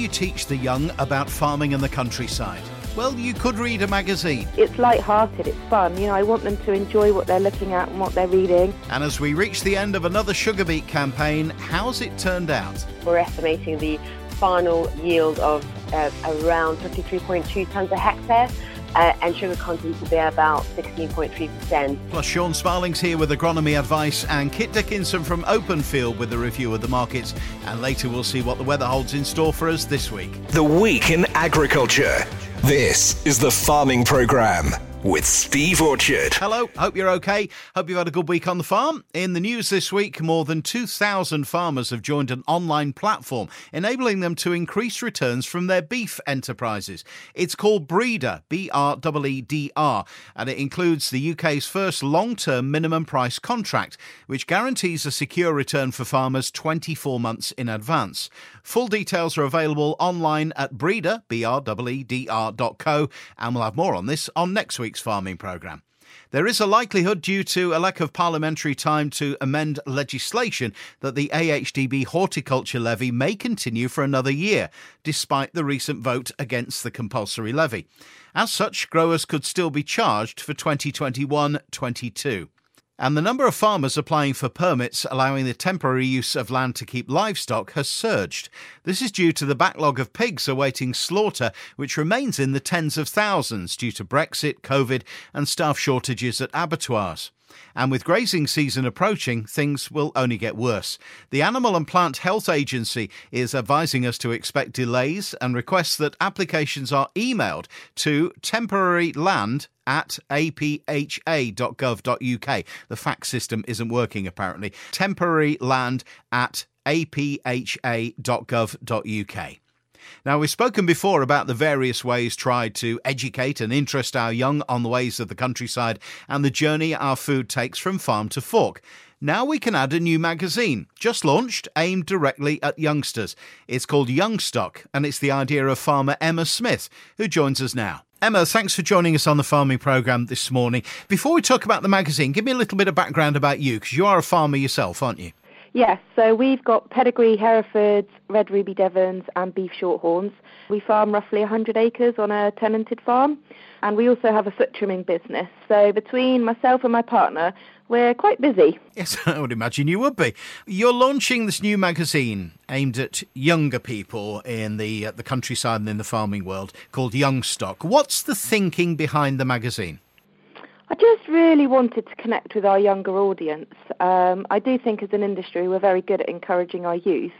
you teach the young about farming and the countryside? Well, you could read a magazine. It's light-hearted, it's fun. You know, I want them to enjoy what they're looking at and what they're reading. And as we reach the end of another sugar beet campaign, how's it turned out? We're estimating the final yield of uh, around 53.2 tonnes a hectare uh, and sugar content to be about 16.3%. Plus, Sean Sparling's here with agronomy advice, and Kit Dickinson from Openfield with a review of the markets. And later, we'll see what the weather holds in store for us this week. The Week in Agriculture. This is the Farming Programme with Steve Orchard. Hello, hope you're okay. Hope you've had a good week on the farm. In the news this week, more than 2,000 farmers have joined an online platform enabling them to increase returns from their beef enterprises. It's called Breedr, B R E E D R, and it includes the UK's first long term minimum price contract, which guarantees a secure return for farmers 24 months in advance. Full details are available online at Breedr, B-R-E-E-D-R dot co, and we'll have more on this on next week's farming programme. There is a likelihood, due to a lack of parliamentary time to amend legislation, that the AHDB horticulture levy may continue for another year, despite the recent vote against the compulsory levy. As such, growers could still be charged for 2021 22 and the number of farmers applying for permits allowing the temporary use of land to keep livestock has surged. This is due to the backlog of pigs awaiting slaughter, which remains in the tens of thousands due to Brexit, COVID, and staff shortages at abattoirs. And with grazing season approaching, things will only get worse. The Animal and Plant Health Agency is advising us to expect delays and requests that applications are emailed to temporary land at apha.gov.uk. The fax system isn't working apparently. Temporary land at apha.gov.uk. Now, we've spoken before about the various ways tried to educate and interest our young on the ways of the countryside and the journey our food takes from farm to fork. Now we can add a new magazine, just launched, aimed directly at youngsters. It's called Youngstock, and it's the idea of farmer Emma Smith, who joins us now. Emma, thanks for joining us on the farming programme this morning. Before we talk about the magazine, give me a little bit of background about you, because you are a farmer yourself, aren't you? Yes, so we've got pedigree Herefords, red ruby Devons, and beef shorthorns. We farm roughly 100 acres on a tenanted farm, and we also have a foot trimming business. So between myself and my partner, we're quite busy. Yes, I would imagine you would be. You're launching this new magazine aimed at younger people in the uh, the countryside and in the farming world called Youngstock. What's the thinking behind the magazine? I just really wanted to connect with our younger audience. Um, I do think as an industry we're very good at encouraging our youth,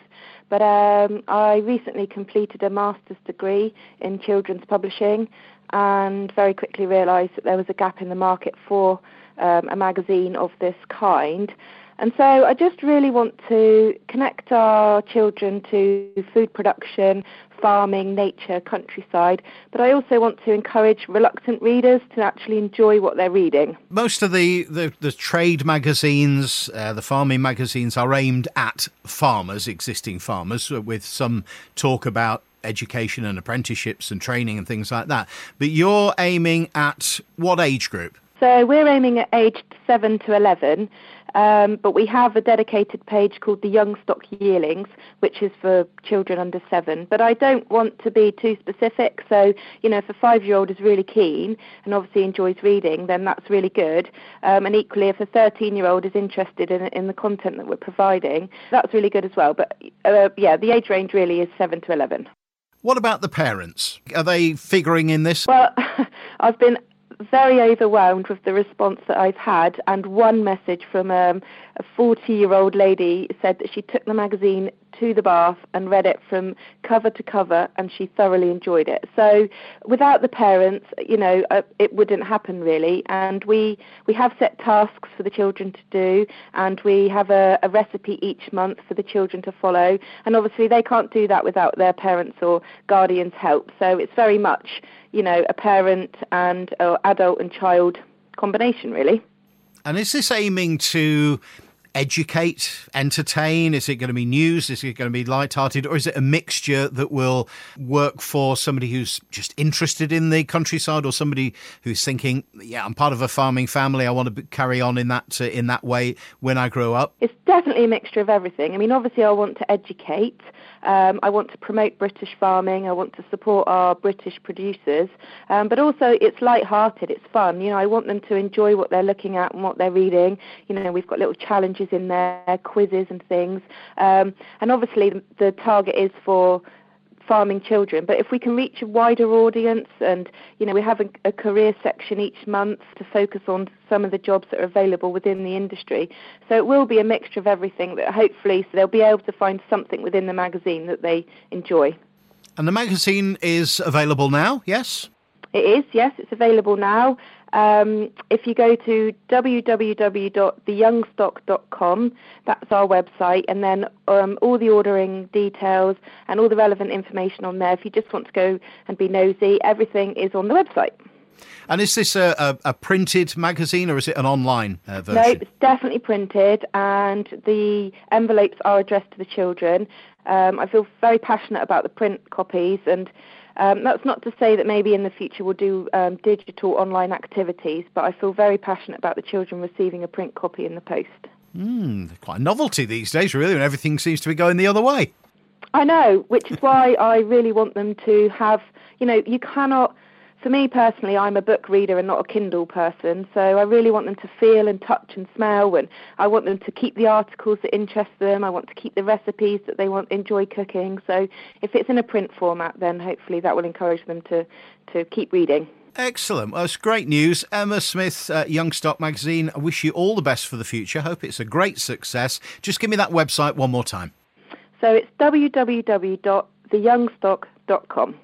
but um, I recently completed a master's degree in children's publishing and very quickly realised that there was a gap in the market for um, a magazine of this kind. And so I just really want to connect our children to food production, farming, nature, countryside, but I also want to encourage reluctant readers to actually enjoy what they're reading. Most of the, the, the trade magazines, uh, the farming magazines, are aimed at farmers, existing farmers, with some talk about education and apprenticeships and training and things like that. But you're aiming at what age group? So we're aiming at aged 7 to 11, um, but we have a dedicated page called the Young Stock Yearlings, which is for children under 7. But I don't want to be too specific, so, you know, if a five-year-old is really keen and obviously enjoys reading, then that's really good. Um, and equally, if a 13-year-old is interested in, in the content that we're providing, that's really good as well. But, uh, yeah, the age range really is 7 to 11. What about the parents? Are they figuring in this? Well, I've been very overwhelmed with the response that I've had. And one message from um, a 40 year old lady said that she took the magazine to the bath and read it from cover to cover and she thoroughly enjoyed it. So without the parents, you know, uh, it wouldn't happen really. And we, we have set tasks for the children to do and we have a, a recipe each month for the children to follow. And obviously they can't do that without their parents or guardians' help. So it's very much, you know, a parent and uh, adult and child combination really. And is this aiming to educate, entertain? Is it going to be news? Is it going to be light-hearted, or is it a mixture that will work for somebody who's just interested in the countryside, or somebody who's thinking, "Yeah, I'm part of a farming family. I want to carry on in that uh, in that way when I grow up"? It's definitely a mixture of everything. I mean, obviously, I want to educate. Um, I want to promote British farming. I want to support our British producers, um, but also it's light-hearted. It's fun. You know, I want them to enjoy what they're looking at and what they're reading. You know, we've got little challenges in there, quizzes and things, um, and obviously the, the target is for farming children. But if we can reach a wider audience, and you know, we have a, a, career section each month to focus on some of the jobs that are available within the industry. So it will be a mixture of everything. That hopefully they'll be able to find something within the magazine that they enjoy. And the magazine is available now. Yes. It is, yes, it's available now. Um, if you go to www.theyoungstock.com, that's our website, and then um, all the ordering details and all the relevant information on there. If you just want to go and be nosy, everything is on the website. And is this a, a, a printed magazine or is it an online uh, version? No, it's definitely printed, and the envelopes are addressed to the children. Um, I feel very passionate about the print copies and um, that's not to say that maybe in the future we'll do um, digital online activities, but I feel very passionate about the children receiving a print copy in the post. Mm, quite a novelty these days, really, and everything seems to be going the other way. I know, which is why I really want them to have, you know, you cannot for me personally, I'm a book reader and not a Kindle person, so I really want them to feel and touch and smell, and I want them to keep the articles that interest them. I want to keep the recipes that they want enjoy cooking. So if it's in a print format, then hopefully that will encourage them to to keep reading. Excellent. Well, it's great news. Emma Smith, uh, Young Stock Magazine, I wish you all the best for the future. Hope it's a great success. Just give me that website one more time. So it's www.theyoungstock.com.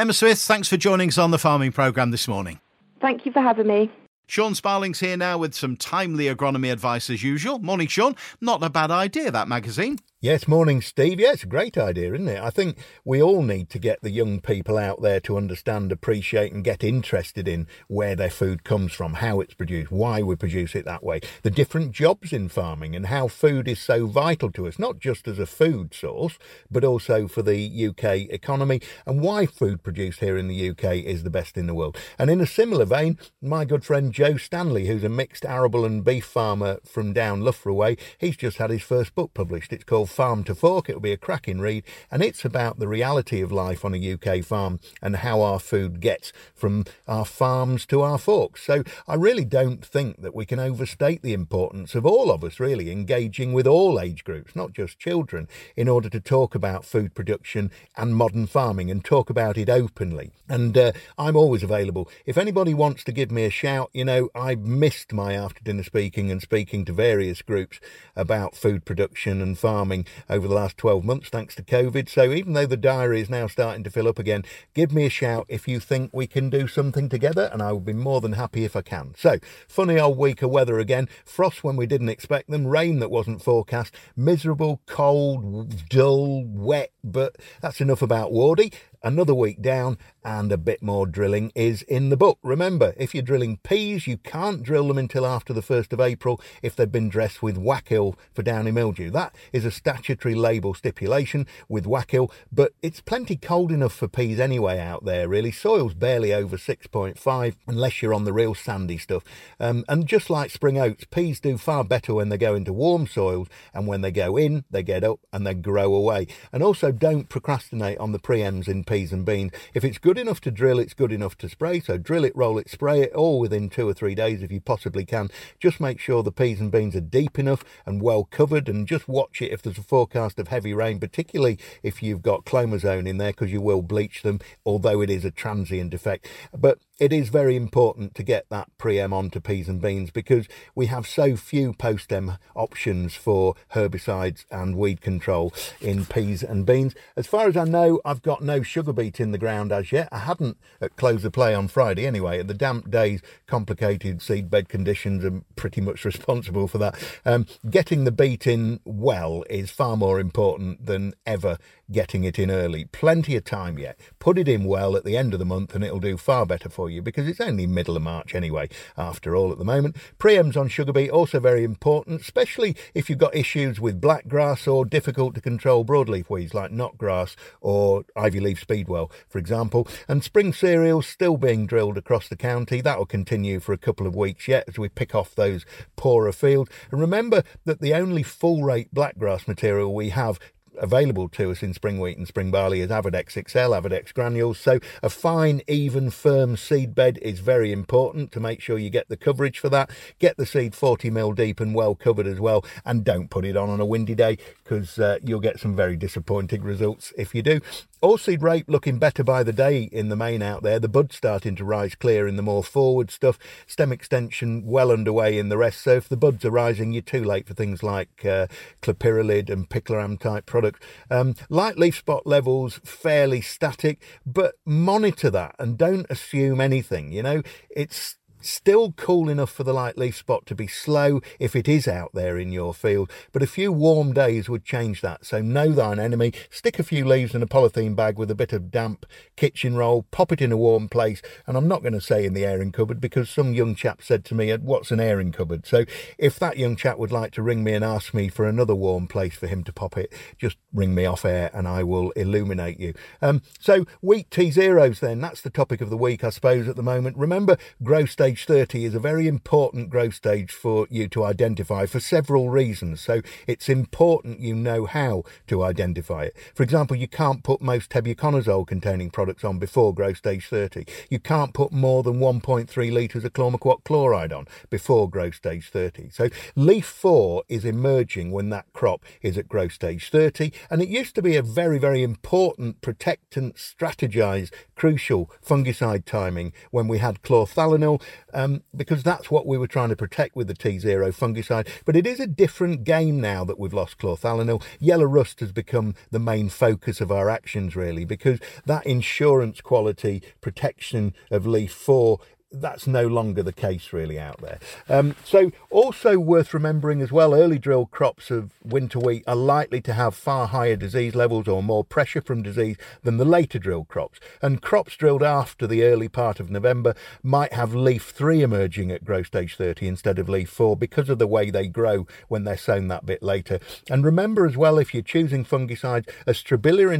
Emma Smith, thanks for joining us on the farming programme this morning. Thank you for having me. Sean Sparling's here now with some timely agronomy advice as usual. Morning, Sean. Not a bad idea, that magazine. Yes, morning, Steve. It's a great idea, isn't it? I think we all need to get the young people out there to understand, appreciate, and get interested in where their food comes from, how it's produced, why we produce it that way, the different jobs in farming, and how food is so vital to us, not just as a food source, but also for the UK economy, and why food produced here in the UK is the best in the world. And in a similar vein, my good friend Joe Stanley, who's a mixed arable and beef farmer from down Loughborough way, he's just had his first book published. It's called Farm to Fork. It'll be a cracking read, and it's about the reality of life on a UK farm and how our food gets from our farms to our forks. So I really don't think that we can overstate the importance of all of us really engaging with all age groups, not just children, in order to talk about food production and modern farming and talk about it openly. And uh, I'm always available. If anybody wants to give me a shout, you know, I've missed my after dinner speaking and speaking to various groups about food production and farming over the last 12 months thanks to COVID. So even though the diary is now starting to fill up again, give me a shout if you think we can do something together, and I will be more than happy if I can. So, funny old week of weather again. Frost when we didn't expect them, rain that wasn't forecast, miserable, cold, dull, wet, but that's enough about Wardy another week down and a bit more drilling is in the book. Remember, if you're drilling peas, you can't drill them until after the 1st of April if they've been dressed with Wakil for downy mildew. That is a statutory label stipulation with Wakil, but it's plenty cold enough for peas anyway out there, really. Soil's barely over 6.5 unless you're on the real sandy stuff. Um, and just like spring oats, peas do far better when they go into warm soils, and when they go in, they get up and they grow away. And also, don't procrastinate on the preems in peas and beans. If it's good enough to drill, it's good enough to spray. So drill it, roll it, spray it all within two or three days if you possibly can. Just make sure the peas and beans are deep enough and well covered and just watch it if there's a forecast of heavy rain, particularly if you've got clomazone in there because you will bleach them, although it is a transient effect. But it is very important to get that pre-em onto peas and beans because we have so few post-em options for herbicides and weed control in peas and beans. As far as I know, I've got no sugar beet in the ground as yet. I hadn't at close of play on Friday anyway. The damp days, complicated seed bed conditions are pretty much responsible for that. Um, getting the beet in well is far more important than ever getting it in early. Plenty of time yet. Put it in well at the end of the month and it'll do far better for you because it's only middle of March anyway, after all, at the moment. Preems on sugar beet also very important, especially if you've got issues with black grass or difficult to control broadleaf weeds like knotgrass or ivy leaf speedwell, for example. And spring cereals still being drilled across the county. That will continue for a couple of weeks yet as we pick off those poorer fields. And remember that the only full rate blackgrass material we have available to us in spring wheat and spring barley is Avadex XL, Avadex granules. So a fine, even, firm seed bed is very important to make sure you get the coverage for that. Get the seed 40 mil deep and well covered as well, and don't put it on on a windy day because uh, you'll get some very disappointing results if you do. Oilseed rape looking better by the day in the main out there. The bud's starting to rise clear in the more forward stuff. Stem extension well underway in the rest. So if the buds are rising, you're too late for things like uh, clopyralid and picloram type products. Um, light leaf spot levels fairly static, but monitor that and don't assume anything. You know, it's Still cool enough for the light leaf spot to be slow if it is out there in your field, but a few warm days would change that. So know thine enemy, stick a few leaves in a polythene bag with a bit of damp kitchen roll, pop it in a warm place, and I'm not going to say in the airing cupboard because some young chap said to me, What's an airing cupboard? So if that young chap would like to ring me and ask me for another warm place for him to pop it, just ring me off air and I will illuminate you. Um, so, wheat T zeros then, that's the topic of the week, I suppose, at the moment. Remember, grow stage stage 30 is a very important growth stage for you to identify for several reasons. So it's important you know how to identify it. For example, you can't put most tebuconazole containing products on before growth stage 30. You can't put more than 1.3 litres of chlormequat chloride on before growth stage 30. So leaf 4 is emerging when that crop is at growth stage 30 and it used to be a very, very important protectant strategized crucial fungicide timing when we had chlorthalonil um, because that's what we were trying to protect with the T0 fungicide. But it is a different game now that we've lost chlorthalonil. Yellow rust has become the main focus of our actions, really, because that insurance quality protection of leaf 4 that's no longer the case really out there. Um, so also worth remembering as well, early drill crops of winter wheat are likely to have far higher disease levels or more pressure from disease than the later drilled crops. And crops drilled after the early part of November might have leaf 3 emerging at growth stage 30 instead of leaf 4 because of the way they grow when they're sown that bit later. And remember as well, if you're choosing fungicides, a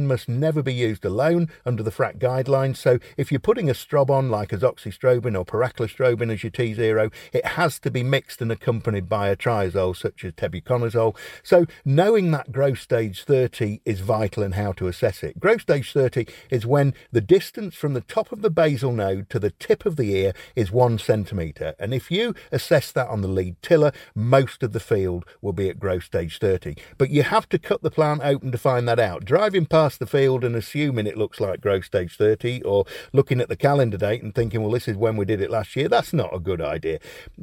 must never be used alone under the FRAC guidelines. So if you're putting a strob on like azoxystrobin or as your T0, it has to be mixed and accompanied by a triazole such as tebuconazole. So knowing that growth stage 30 is vital and how to assess it. Growth stage 30 is when the distance from the top of the basal node to the tip of the ear is one centimetre. And if you assess that on the lead tiller, most of the field will be at growth stage 30. But you have to cut the plant open to find that out. Driving past the field and assuming it looks like growth stage 30 or looking at the calendar date and thinking, well, this is when we did it last year, that's not a good idea.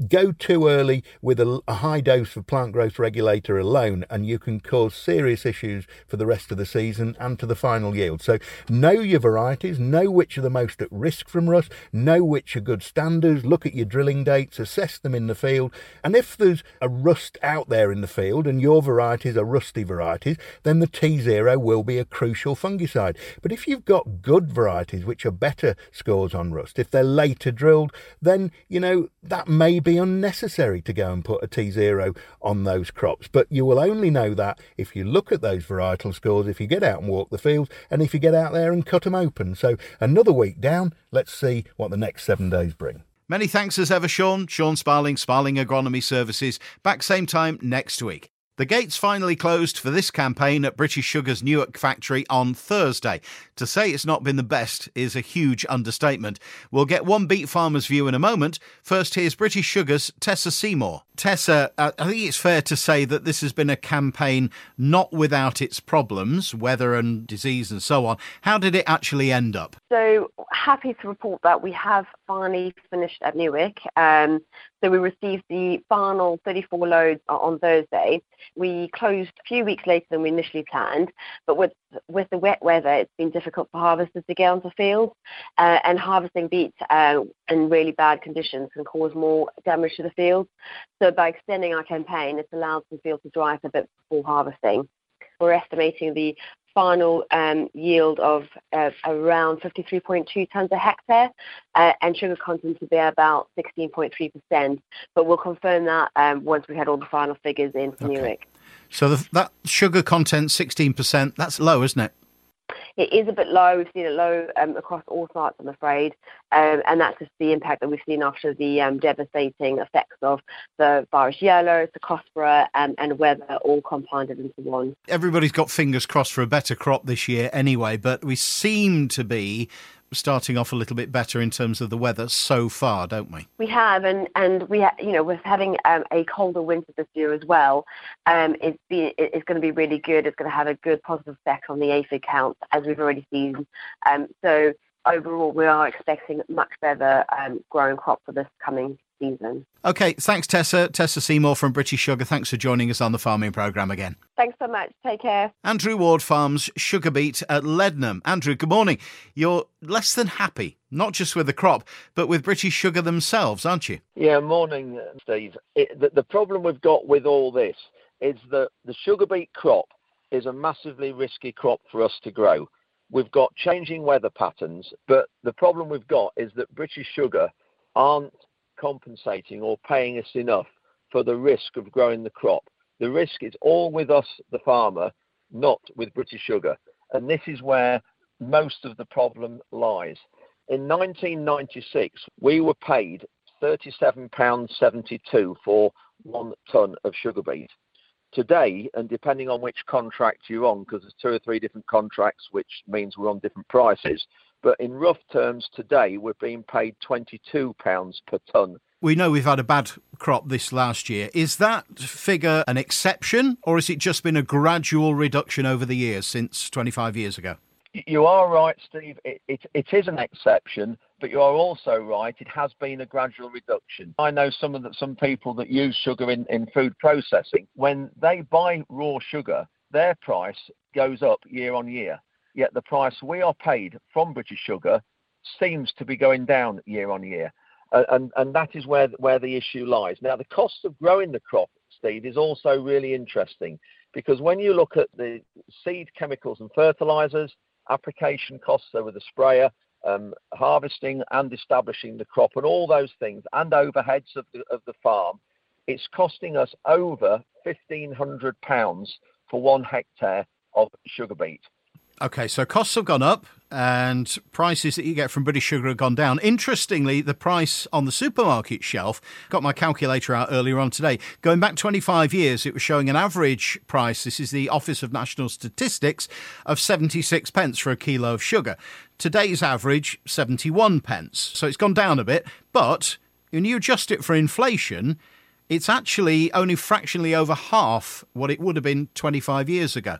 Go too early with a, a high dose of plant growth regulator alone, and you can cause serious issues for the rest of the season and to the final yield. So, know your varieties, know which are the most at risk from rust, know which are good standards, look at your drilling dates, assess them in the field, and if there's a rust out there in the field and your varieties are rusty varieties, then the T0 will be a crucial fungicide. But if you've got good varieties which are better scores on rust, if they're later drilled, then, you know, that may be unnecessary to go and put a T0 on those crops. But you will only know that if you look at those varietal scores, if you get out and walk the fields, and if you get out there and cut them open. So another week down, let's see what the next seven days bring. Many thanks as ever, Sean. Sean Sparling, Sparling Agronomy Services. Back same time next week. The gates finally closed for this campaign at British Sugar's Newark factory on Thursday. To say it's not been the best is a huge understatement. We'll get one beet farmer's view in a moment. First, here's British Sugar's Tessa Seymour. Tessa, uh, I think it's fair to say that this has been a campaign not without its problems, weather and disease and so on. How did it actually end up? So happy to report that we have finally finished at Newark. Um, so we received the final 34 loads on Thursday. We closed a few weeks later than we initially planned, but with with the wet weather, it's been difficult for harvesters to get onto fields, uh, and harvesting beets uh, in really bad conditions can cause more damage to the fields. So by extending our campaign, it's allowed some fields to dry up a bit before harvesting. We're estimating the final um, yield of uh, around 53.2 tonnes a hectare uh, and sugar content to be about 16.3%. But we'll confirm that um, once we had all the final figures in for okay. Newark. So the, that sugar content, 16%, that's low, isn't it? It is a bit low. We've seen it low um, across all sites, I'm afraid, um, and that's just the impact that we've seen after the um, devastating effects of the virus yellow, Cercospora, and, and weather all compounded into one. Everybody's got fingers crossed for a better crop this year anyway, but we seem to be starting off a little bit better in terms of the weather so far, don't we? We have, and and we ha- you know with having um, a colder winter this year as well, um, it's it's going to be really good. It's going to have a good positive effect on the aphid count as we've already seen. Um, so overall, we are expecting much better um, growing crop for this coming season. Okay, thanks, Tessa. Tessa Seymour from British Sugar. Thanks for joining us on the farming programme again. Thanks so much. Take care. Andrew Ward Farms Sugar Beet at Leadenham. Andrew, good morning. You're less than happy, not just with the crop, but with British Sugar themselves, aren't you? Yeah, morning, Steve. It, the, the problem we've got with all this is that the sugar beet crop is a massively risky crop for us to grow. We've got changing weather patterns, but the problem we've got is that British Sugar aren't compensating or paying us enough for the risk of growing the crop. The risk is all with us, the farmer, not with British Sugar. And this is where most of the problem lies. In 1996, we were paid £37.72 for one tonne of sugar beet. Today, and depending on which contract you're on, because there's two or three different contracts, which means we're on different prices, but in rough terms, today we're being paid £22 per tonne. We know we've had a bad crop this last year. Is that figure an exception, or has it just been a gradual reduction over the years since 25 years ago? You are right, Steve. It, it, it is an exception, but you are also right. It has been a gradual reduction. I know some of the, some people that use sugar in, in food processing. When they buy raw sugar, their price goes up year on year yet the price we are paid from British Sugar seems to be going down year on year. And, and that is where, where the issue lies. Now, the cost of growing the crop, Steve, is also really interesting because when you look at the seed chemicals and fertilizers, application costs over the sprayer, um, harvesting and establishing the crop, and all those things, and overheads of the, of the farm, it's costing us over £1,500 for one hectare of sugar beet. Okay, so costs have gone up and prices that you get from British Sugar have gone down. Interestingly, the price on the supermarket shelf, got my calculator out earlier on today, going back 25 years, it was showing an average price, this is the Office of National Statistics, of 76 pence for a kilo of sugar. Today's average, 71 pence. So it's gone down a bit, but when you adjust it for inflation, it's actually only fractionally over half what it would have been 25 years ago.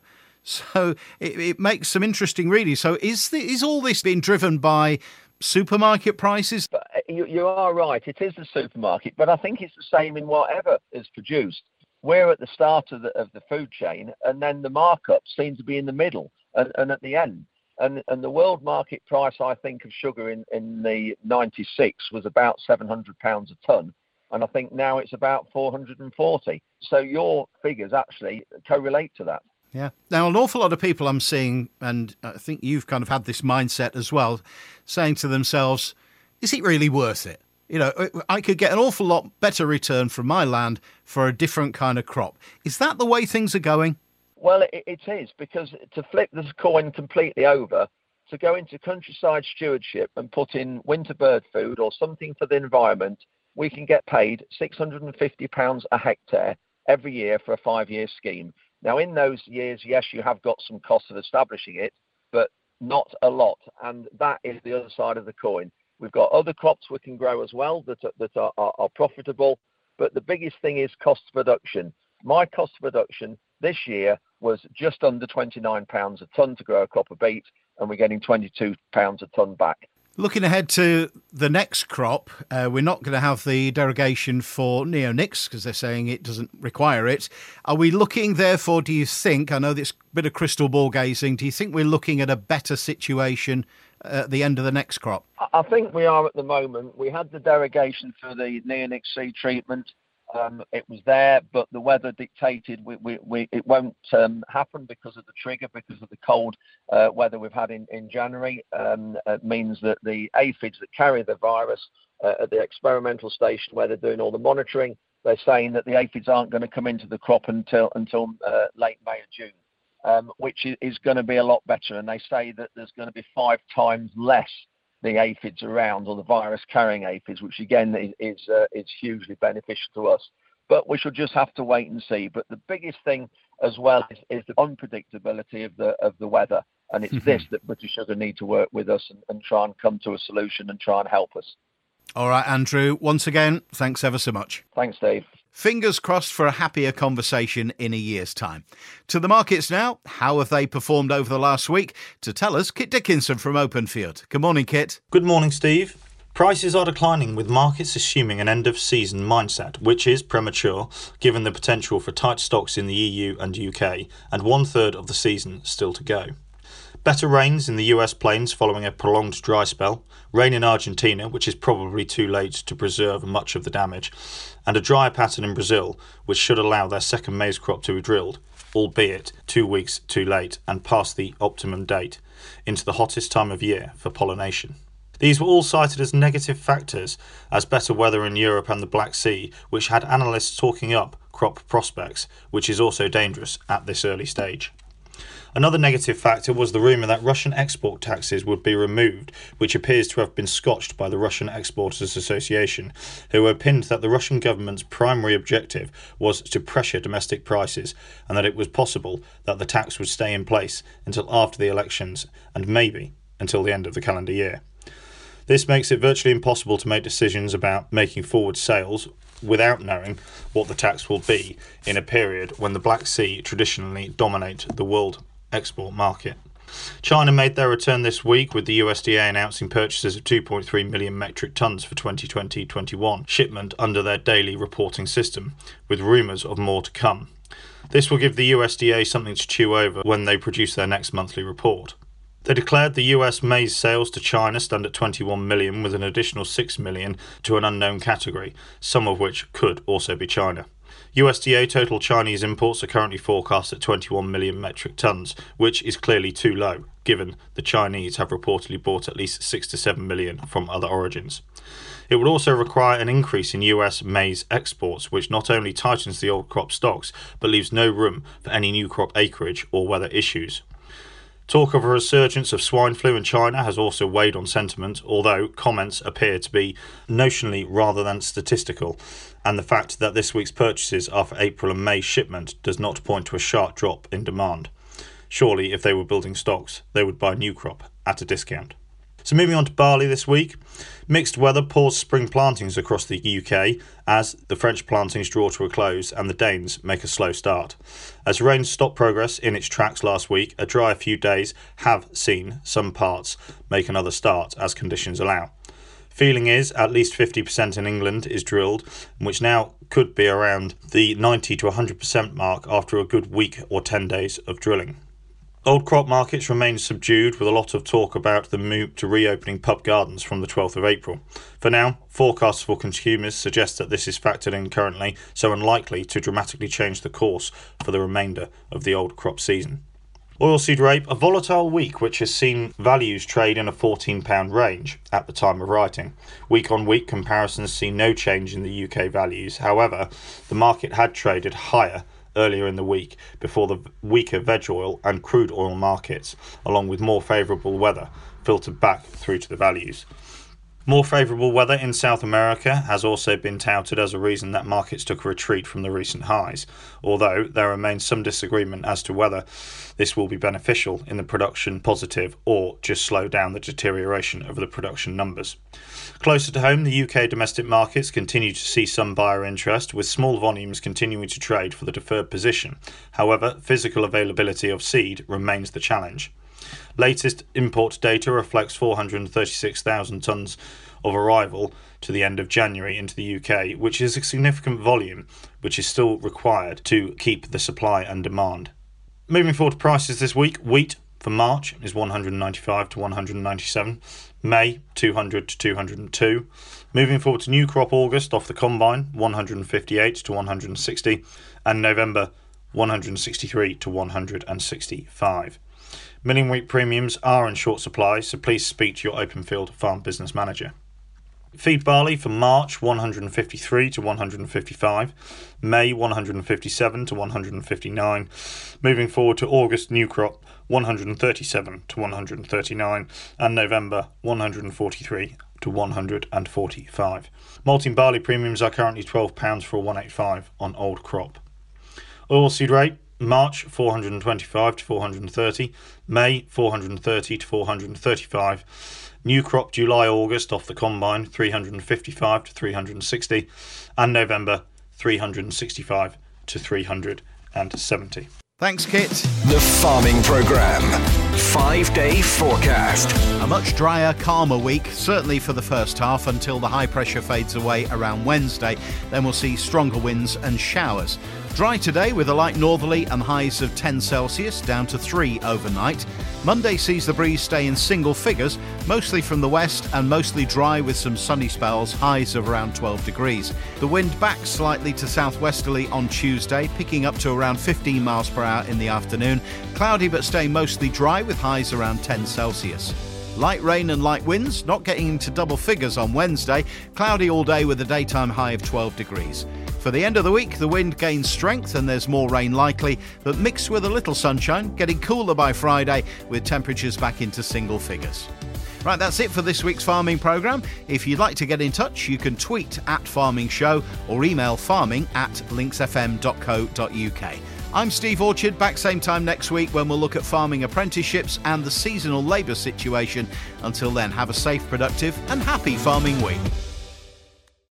So it, it makes some interesting reading. So is the, is all this being driven by supermarket prices? Uh, you, you are right. It is the supermarket, but I think it's the same in whatever is produced. We're at the start of the, of the food chain, and then the markup seems to be in the middle and, and at the end. And, and the world market price, I think, of sugar in, in the 96 was about 700 pounds a tonne. And I think now it's about 440. So your figures actually correlate to that. Yeah. Now, an awful lot of people I'm seeing, and I think you've kind of had this mindset as well, saying to themselves, is it really worth it? You know, I could get an awful lot better return from my land for a different kind of crop. Is that the way things are going? Well, it, it is, because to flip this coin completely over, to go into countryside stewardship and put in winter bird food or something for the environment, we can get paid £650 a hectare every year for a five year scheme. Now, in those years, yes, you have got some costs of establishing it, but not a lot. And that is the other side of the coin. We've got other crops we can grow as well that are, that are, are, are profitable, but the biggest thing is cost of production. My cost of production this year was just under £29 a tonne to grow a crop of beet, and we're getting £22 a tonne back. Looking ahead to the next crop, uh, we're not going to have the derogation for neonics because they're saying it doesn't require it. Are we looking, therefore, do you think? I know this bit of crystal ball gazing. Do you think we're looking at a better situation at the end of the next crop? I think we are at the moment. We had the derogation for the neonic seed treatment um, it was there, but the weather dictated we, we, we it won't um, happen because of the trigger, because of the cold uh, weather we've had in, in January. Um, it means that the aphids that carry the virus uh, at the experimental station where they're doing all the monitoring, they're saying that the aphids aren't going to come into the crop until until uh, late May or June. Um, which is going to be a lot better. And they say that there's going to be five times less the aphids around or the virus carrying aphids, which again is is, uh, is hugely beneficial to us. But we shall just have to wait and see. But the biggest thing as well is, is the unpredictability of the of the weather, and it's mm-hmm. this that British Sugar need to work with us and, and try and come to a solution and try and help us. All right, Andrew. Once again, thanks ever so much. Thanks, Dave. Fingers crossed for a happier conversation in a year's time. To the markets now. How have they performed over the last week? To tell us, Kit Dickinson from Openfield. Good morning, Kit. Good morning, Steve. Prices are declining with markets assuming an end of season mindset, which is premature given the potential for tight stocks in the EU and UK, and one third of the season still to go. Better rains in the US plains following a prolonged dry spell, rain in Argentina, which is probably too late to preserve much of the damage, and a drier pattern in Brazil, which should allow their second maize crop to be drilled, albeit two weeks too late and past the optimum date, into the hottest time of year for pollination. These were all cited as negative factors, as better weather in Europe and the Black Sea, which had analysts talking up crop prospects, which is also dangerous at this early stage. Another negative factor was the rumour that Russian export taxes would be removed, which appears to have been scotched by the Russian Exporters Association, who opined that the Russian government's primary objective was to pressure domestic prices and that it was possible that the tax would stay in place until after the elections and maybe until the end of the calendar year. This makes it virtually impossible to make decisions about making forward sales without knowing what the tax will be in a period when the Black Sea traditionally dominate the world export market. China made their return this week with the USDA announcing purchases of 2.3 million metric tons for 2020 21 shipment under their daily reporting system, with rumours of more to come. This will give the USDA something to chew over when they produce their next monthly report. They declared the US maize sales to China stand at 21 million with an additional 6 million to an unknown category, some of which could also be China. USDA total Chinese imports are currently forecast at 21 million metric tons, which is clearly too low, given the Chinese have reportedly bought at least 6 to 7 million from other origins. It would also require an increase in US maize exports, which not only tightens the old crop stocks, but leaves no room for any new crop acreage or weather issues. Talk of a resurgence of swine flu in China has also weighed on sentiment, although comments appear to be notionally rather than statistical, and the fact that this week's purchases are for April and May shipment does not point to a sharp drop in demand. Surely, if they were building stocks, they would buy new crop at a discount. So, moving on to barley this week. Mixed weather paused spring plantings across the UK as the French plantings draw to a close and the Danes make a slow start. As rain stopped progress in its tracks last week, a dry few days have seen some parts make another start as conditions allow. Feeling is at least 50% in England is drilled, which now could be around the 90 to 100% mark after a good week or 10 days of drilling. Old crop markets remain subdued with a lot of talk about the move to reopening pub gardens from the 12th of April. For now, forecasts for consumers suggest that this is factored in currently, so unlikely to dramatically change the course for the remainder of the old crop season. Oilseed rape, a volatile week which has seen values trade in a £14 range at the time of writing. Week on week comparisons see no change in the UK values. However, the market had traded higher earlier in the week before the weaker veg oil and crude oil markets, along with more favourable weather, filtered back through to the values. More favourable weather in South America has also been touted as a reason that markets took a retreat from the recent highs, although there remains some disagreement as to whether this will be beneficial in the production positive or just slow down the deterioration of the production numbers. Closer to home, the UK domestic markets continue to see some buyer interest, with small volumes continuing to trade for the deferred position. However, physical availability of seed remains the challenge. Latest import data reflects 436,000 tonnes of arrival to the end of January into the UK, which is a significant volume which is still required to keep the supply and demand. Moving forward to prices this week, wheat for March is 195 to 197, May 200 to 202. Moving forward to new crop August off the combine 158 to 160, and November 163 to 165. Milling wheat premiums are in short supply, so please speak to your Openfield farm business manager. Feed barley for March 153 to 155, May 157 to 159, moving forward to August new crop 137 to 139, and November 143 to 145. Malting barley premiums are currently £12 for a 185 on old crop. Oilseed rape March 425 to 430, May 430 to 435. New crop July August off the combine 355 to 360 and November 365 to 370. Thanks, Kit. The Farming Programme. Five day forecast. A much drier, calmer week, certainly for the first half until the high pressure fades away around Wednesday. Then we'll see stronger winds and showers. Dry today with a light northerly and highs of 10 Celsius down to 3 overnight. Monday sees the breeze stay in single figures, mostly from the west and mostly dry with some sunny spells, highs of around 12 degrees. The wind backs slightly to southwesterly on Tuesday, picking up to around 15 miles per hour in the afternoon. Cloudy but staying mostly dry with highs around 10 Celsius. Light rain and light winds, not getting into double figures on Wednesday. Cloudy all day with a daytime high of 12 degrees. For the end of the week, the wind gains strength and there's more rain likely, but mixed with a little sunshine, getting cooler by Friday with temperatures back into single figures. Right, that's it for this week's farming programme. If you'd like to get in touch, you can tweet at Farming Show or email farming at lincsfm.co.uk. I'm Steve Orchard, back same time next week when we'll look at farming apprenticeships and the seasonal labour situation. Until then, have a safe, productive, and happy farming week.